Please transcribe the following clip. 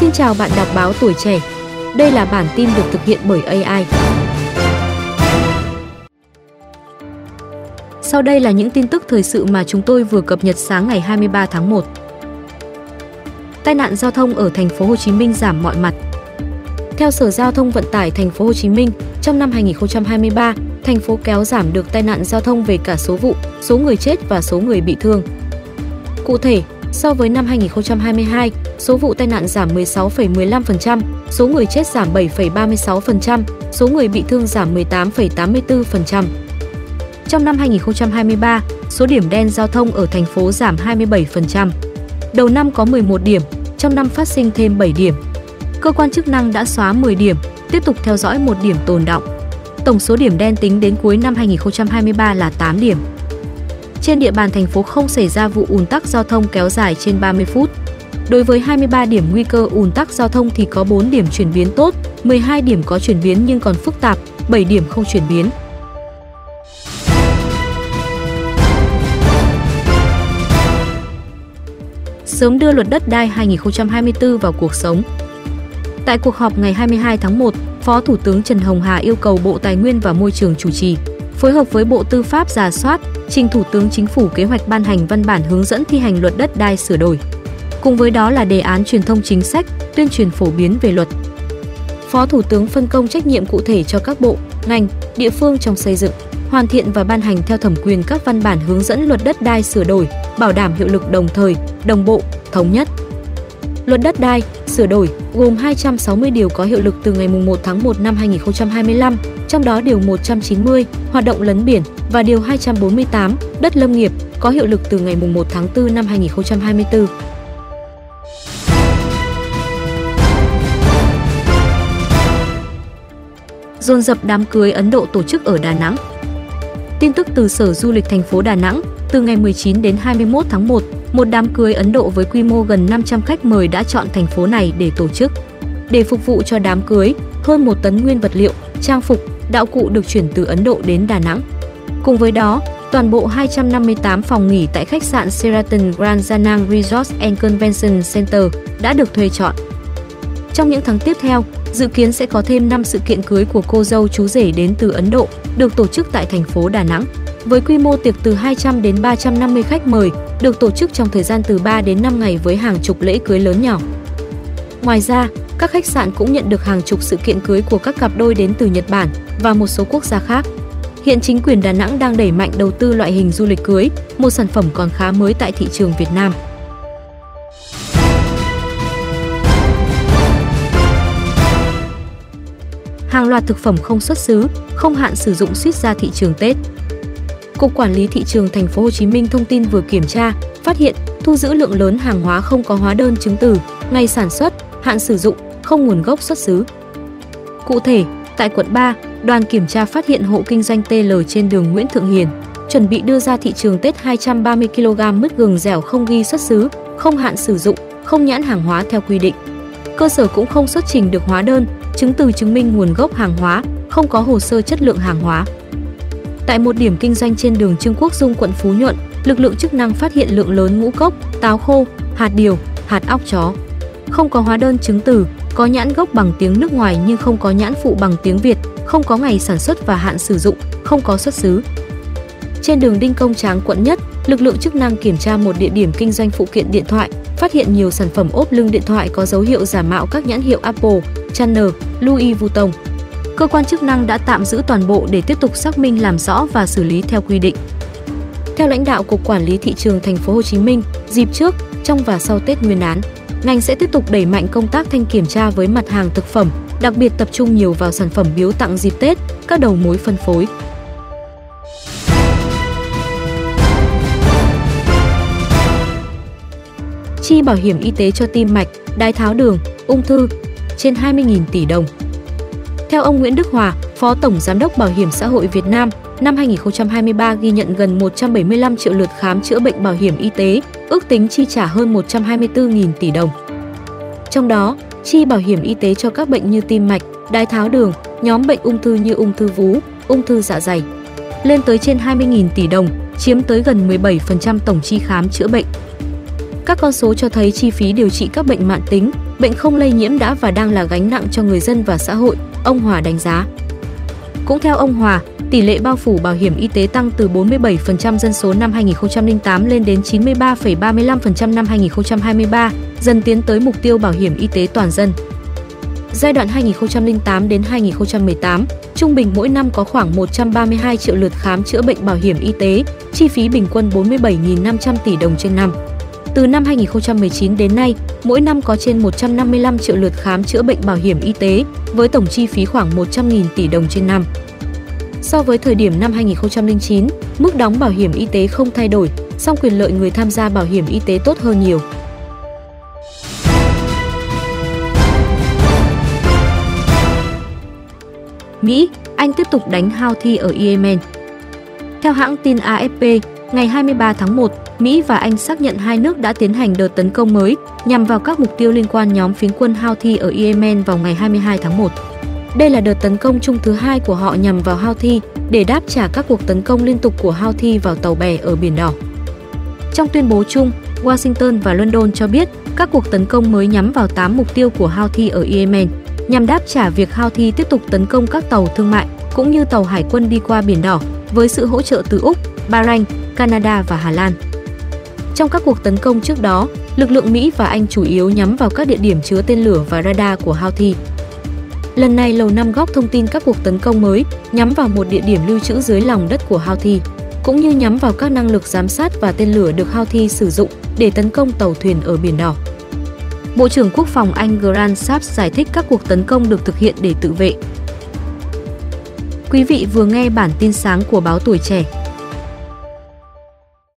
Xin chào bạn đọc báo tuổi trẻ. Đây là bản tin được thực hiện bởi AI. Sau đây là những tin tức thời sự mà chúng tôi vừa cập nhật sáng ngày 23 tháng 1. Tai nạn giao thông ở thành phố Hồ Chí Minh giảm mọi mặt. Theo Sở Giao thông Vận tải thành phố Hồ Chí Minh, trong năm 2023, thành phố kéo giảm được tai nạn giao thông về cả số vụ, số người chết và số người bị thương. Cụ thể, so với năm 2022, số vụ tai nạn giảm 16,15%, số người chết giảm 7,36%, số người bị thương giảm 18,84%. Trong năm 2023, số điểm đen giao thông ở thành phố giảm 27%. Đầu năm có 11 điểm, trong năm phát sinh thêm 7 điểm. Cơ quan chức năng đã xóa 10 điểm, tiếp tục theo dõi một điểm tồn động. Tổng số điểm đen tính đến cuối năm 2023 là 8 điểm. Trên địa bàn thành phố không xảy ra vụ ùn tắc giao thông kéo dài trên 30 phút. Đối với 23 điểm nguy cơ ùn tắc giao thông thì có 4 điểm chuyển biến tốt, 12 điểm có chuyển biến nhưng còn phức tạp, 7 điểm không chuyển biến. Sớm đưa luật đất đai 2024 vào cuộc sống. Tại cuộc họp ngày 22 tháng 1, Phó Thủ tướng Trần Hồng Hà yêu cầu Bộ Tài nguyên và Môi trường chủ trì, phối hợp với Bộ Tư pháp giả soát, trình Thủ tướng Chính phủ kế hoạch ban hành văn bản hướng dẫn thi hành luật đất đai sửa đổi. Cùng với đó là đề án truyền thông chính sách, tuyên truyền phổ biến về luật. Phó Thủ tướng phân công trách nhiệm cụ thể cho các bộ, ngành, địa phương trong xây dựng, hoàn thiện và ban hành theo thẩm quyền các văn bản hướng dẫn luật đất đai sửa đổi, bảo đảm hiệu lực đồng thời, đồng bộ, thống nhất. Luật đất đai sửa đổi gồm 260 điều có hiệu lực từ ngày 1 tháng 1 năm 2025, trong đó điều 190 hoạt động lấn biển và điều 248 đất lâm nghiệp có hiệu lực từ ngày 1 tháng 4 năm 2024. Dồn dập đám cưới Ấn Độ tổ chức ở Đà Nẵng. Tin tức từ Sở Du lịch thành phố Đà Nẵng, từ ngày 19 đến 21 tháng 1, một đám cưới Ấn Độ với quy mô gần 500 khách mời đã chọn thành phố này để tổ chức. Để phục vụ cho đám cưới, hơn một tấn nguyên vật liệu, trang phục, đạo cụ được chuyển từ Ấn Độ đến Đà Nẵng. Cùng với đó, toàn bộ 258 phòng nghỉ tại khách sạn Sheraton Grand Da Nang Resort and Convention Center đã được thuê chọn. Trong những tháng tiếp theo, dự kiến sẽ có thêm 5 sự kiện cưới của cô dâu chú rể đến từ Ấn Độ được tổ chức tại thành phố Đà Nẵng. Với quy mô tiệc từ 200 đến 350 khách mời, được tổ chức trong thời gian từ 3 đến 5 ngày với hàng chục lễ cưới lớn nhỏ. Ngoài ra, các khách sạn cũng nhận được hàng chục sự kiện cưới của các cặp đôi đến từ Nhật Bản và một số quốc gia khác. Hiện chính quyền Đà Nẵng đang đẩy mạnh đầu tư loại hình du lịch cưới, một sản phẩm còn khá mới tại thị trường Việt Nam. Hàng loạt thực phẩm không xuất xứ, không hạn sử dụng suýt ra thị trường Tết. Cục Quản lý thị trường thành phố Hồ Chí Minh thông tin vừa kiểm tra, phát hiện, thu giữ lượng lớn hàng hóa không có hóa đơn chứng từ, ngày sản xuất, hạn sử dụng, không nguồn gốc xuất xứ. Cụ thể, tại quận 3, đoàn kiểm tra phát hiện hộ kinh doanh TL trên đường Nguyễn Thượng Hiền, chuẩn bị đưa ra thị trường Tết 230 kg mứt gừng dẻo không ghi xuất xứ, không hạn sử dụng, không nhãn hàng hóa theo quy định. Cơ sở cũng không xuất trình được hóa đơn, chứng từ chứng minh nguồn gốc hàng hóa, không có hồ sơ chất lượng hàng hóa. Tại một điểm kinh doanh trên đường Trương Quốc Dung quận Phú Nhuận, lực lượng chức năng phát hiện lượng lớn ngũ cốc, táo khô, hạt điều, hạt óc chó. Không có hóa đơn chứng từ, có nhãn gốc bằng tiếng nước ngoài nhưng không có nhãn phụ bằng tiếng Việt, không có ngày sản xuất và hạn sử dụng, không có xuất xứ. Trên đường Đinh Công Tráng quận Nhất, lực lượng chức năng kiểm tra một địa điểm kinh doanh phụ kiện điện thoại, phát hiện nhiều sản phẩm ốp lưng điện thoại có dấu hiệu giả mạo các nhãn hiệu Apple, Chanel, Louis Vuitton cơ quan chức năng đã tạm giữ toàn bộ để tiếp tục xác minh làm rõ và xử lý theo quy định. Theo lãnh đạo Cục Quản lý thị trường thành phố Hồ Chí Minh, dịp trước, trong và sau Tết Nguyên đán, ngành sẽ tiếp tục đẩy mạnh công tác thanh kiểm tra với mặt hàng thực phẩm, đặc biệt tập trung nhiều vào sản phẩm biếu tặng dịp Tết, các đầu mối phân phối. Chi bảo hiểm y tế cho tim mạch, đái tháo đường, ung thư trên 20.000 tỷ đồng. Theo ông Nguyễn Đức Hòa, Phó Tổng Giám đốc Bảo hiểm xã hội Việt Nam, năm 2023 ghi nhận gần 175 triệu lượt khám chữa bệnh bảo hiểm y tế, ước tính chi trả hơn 124.000 tỷ đồng. Trong đó, chi bảo hiểm y tế cho các bệnh như tim mạch, đái tháo đường, nhóm bệnh ung thư như ung thư vú, ung thư dạ dày lên tới trên 20.000 tỷ đồng, chiếm tới gần 17% tổng chi khám chữa bệnh. Các con số cho thấy chi phí điều trị các bệnh mạng tính, bệnh không lây nhiễm đã và đang là gánh nặng cho người dân và xã hội, ông Hòa đánh giá. Cũng theo ông Hòa, tỷ lệ bao phủ bảo hiểm y tế tăng từ 47% dân số năm 2008 lên đến 93,35% năm 2023, dần tiến tới mục tiêu bảo hiểm y tế toàn dân. Giai đoạn 2008 đến 2018, trung bình mỗi năm có khoảng 132 triệu lượt khám chữa bệnh bảo hiểm y tế, chi phí bình quân 47.500 tỷ đồng trên năm. Từ năm 2019 đến nay, mỗi năm có trên 155 triệu lượt khám chữa bệnh bảo hiểm y tế, với tổng chi phí khoảng 100.000 tỷ đồng trên năm. So với thời điểm năm 2009, mức đóng bảo hiểm y tế không thay đổi, song quyền lợi người tham gia bảo hiểm y tế tốt hơn nhiều. Mỹ, Anh tiếp tục đánh Houthi ở Yemen. Theo hãng tin AFP, ngày 23 tháng 1, Mỹ và Anh xác nhận hai nước đã tiến hành đợt tấn công mới nhằm vào các mục tiêu liên quan nhóm phiến quân Houthi ở Yemen vào ngày 22 tháng 1. Đây là đợt tấn công chung thứ hai của họ nhằm vào Houthi để đáp trả các cuộc tấn công liên tục của Houthi vào tàu bè ở Biển Đỏ. Trong tuyên bố chung, Washington và London cho biết các cuộc tấn công mới nhắm vào 8 mục tiêu của Houthi ở Yemen, nhằm đáp trả việc Houthi tiếp tục tấn công các tàu thương mại cũng như tàu hải quân đi qua Biển Đỏ với sự hỗ trợ từ Úc, Bahrain, Canada và Hà Lan. Trong các cuộc tấn công trước đó, lực lượng Mỹ và Anh chủ yếu nhắm vào các địa điểm chứa tên lửa và radar của Houthi. Lần này Lầu Năm góp thông tin các cuộc tấn công mới nhắm vào một địa điểm lưu trữ dưới lòng đất của Houthi, cũng như nhắm vào các năng lực giám sát và tên lửa được Houthi sử dụng để tấn công tàu thuyền ở Biển Đỏ. Bộ trưởng Quốc phòng Anh Grant Shapps giải thích các cuộc tấn công được thực hiện để tự vệ. Quý vị vừa nghe bản tin sáng của báo Tuổi Trẻ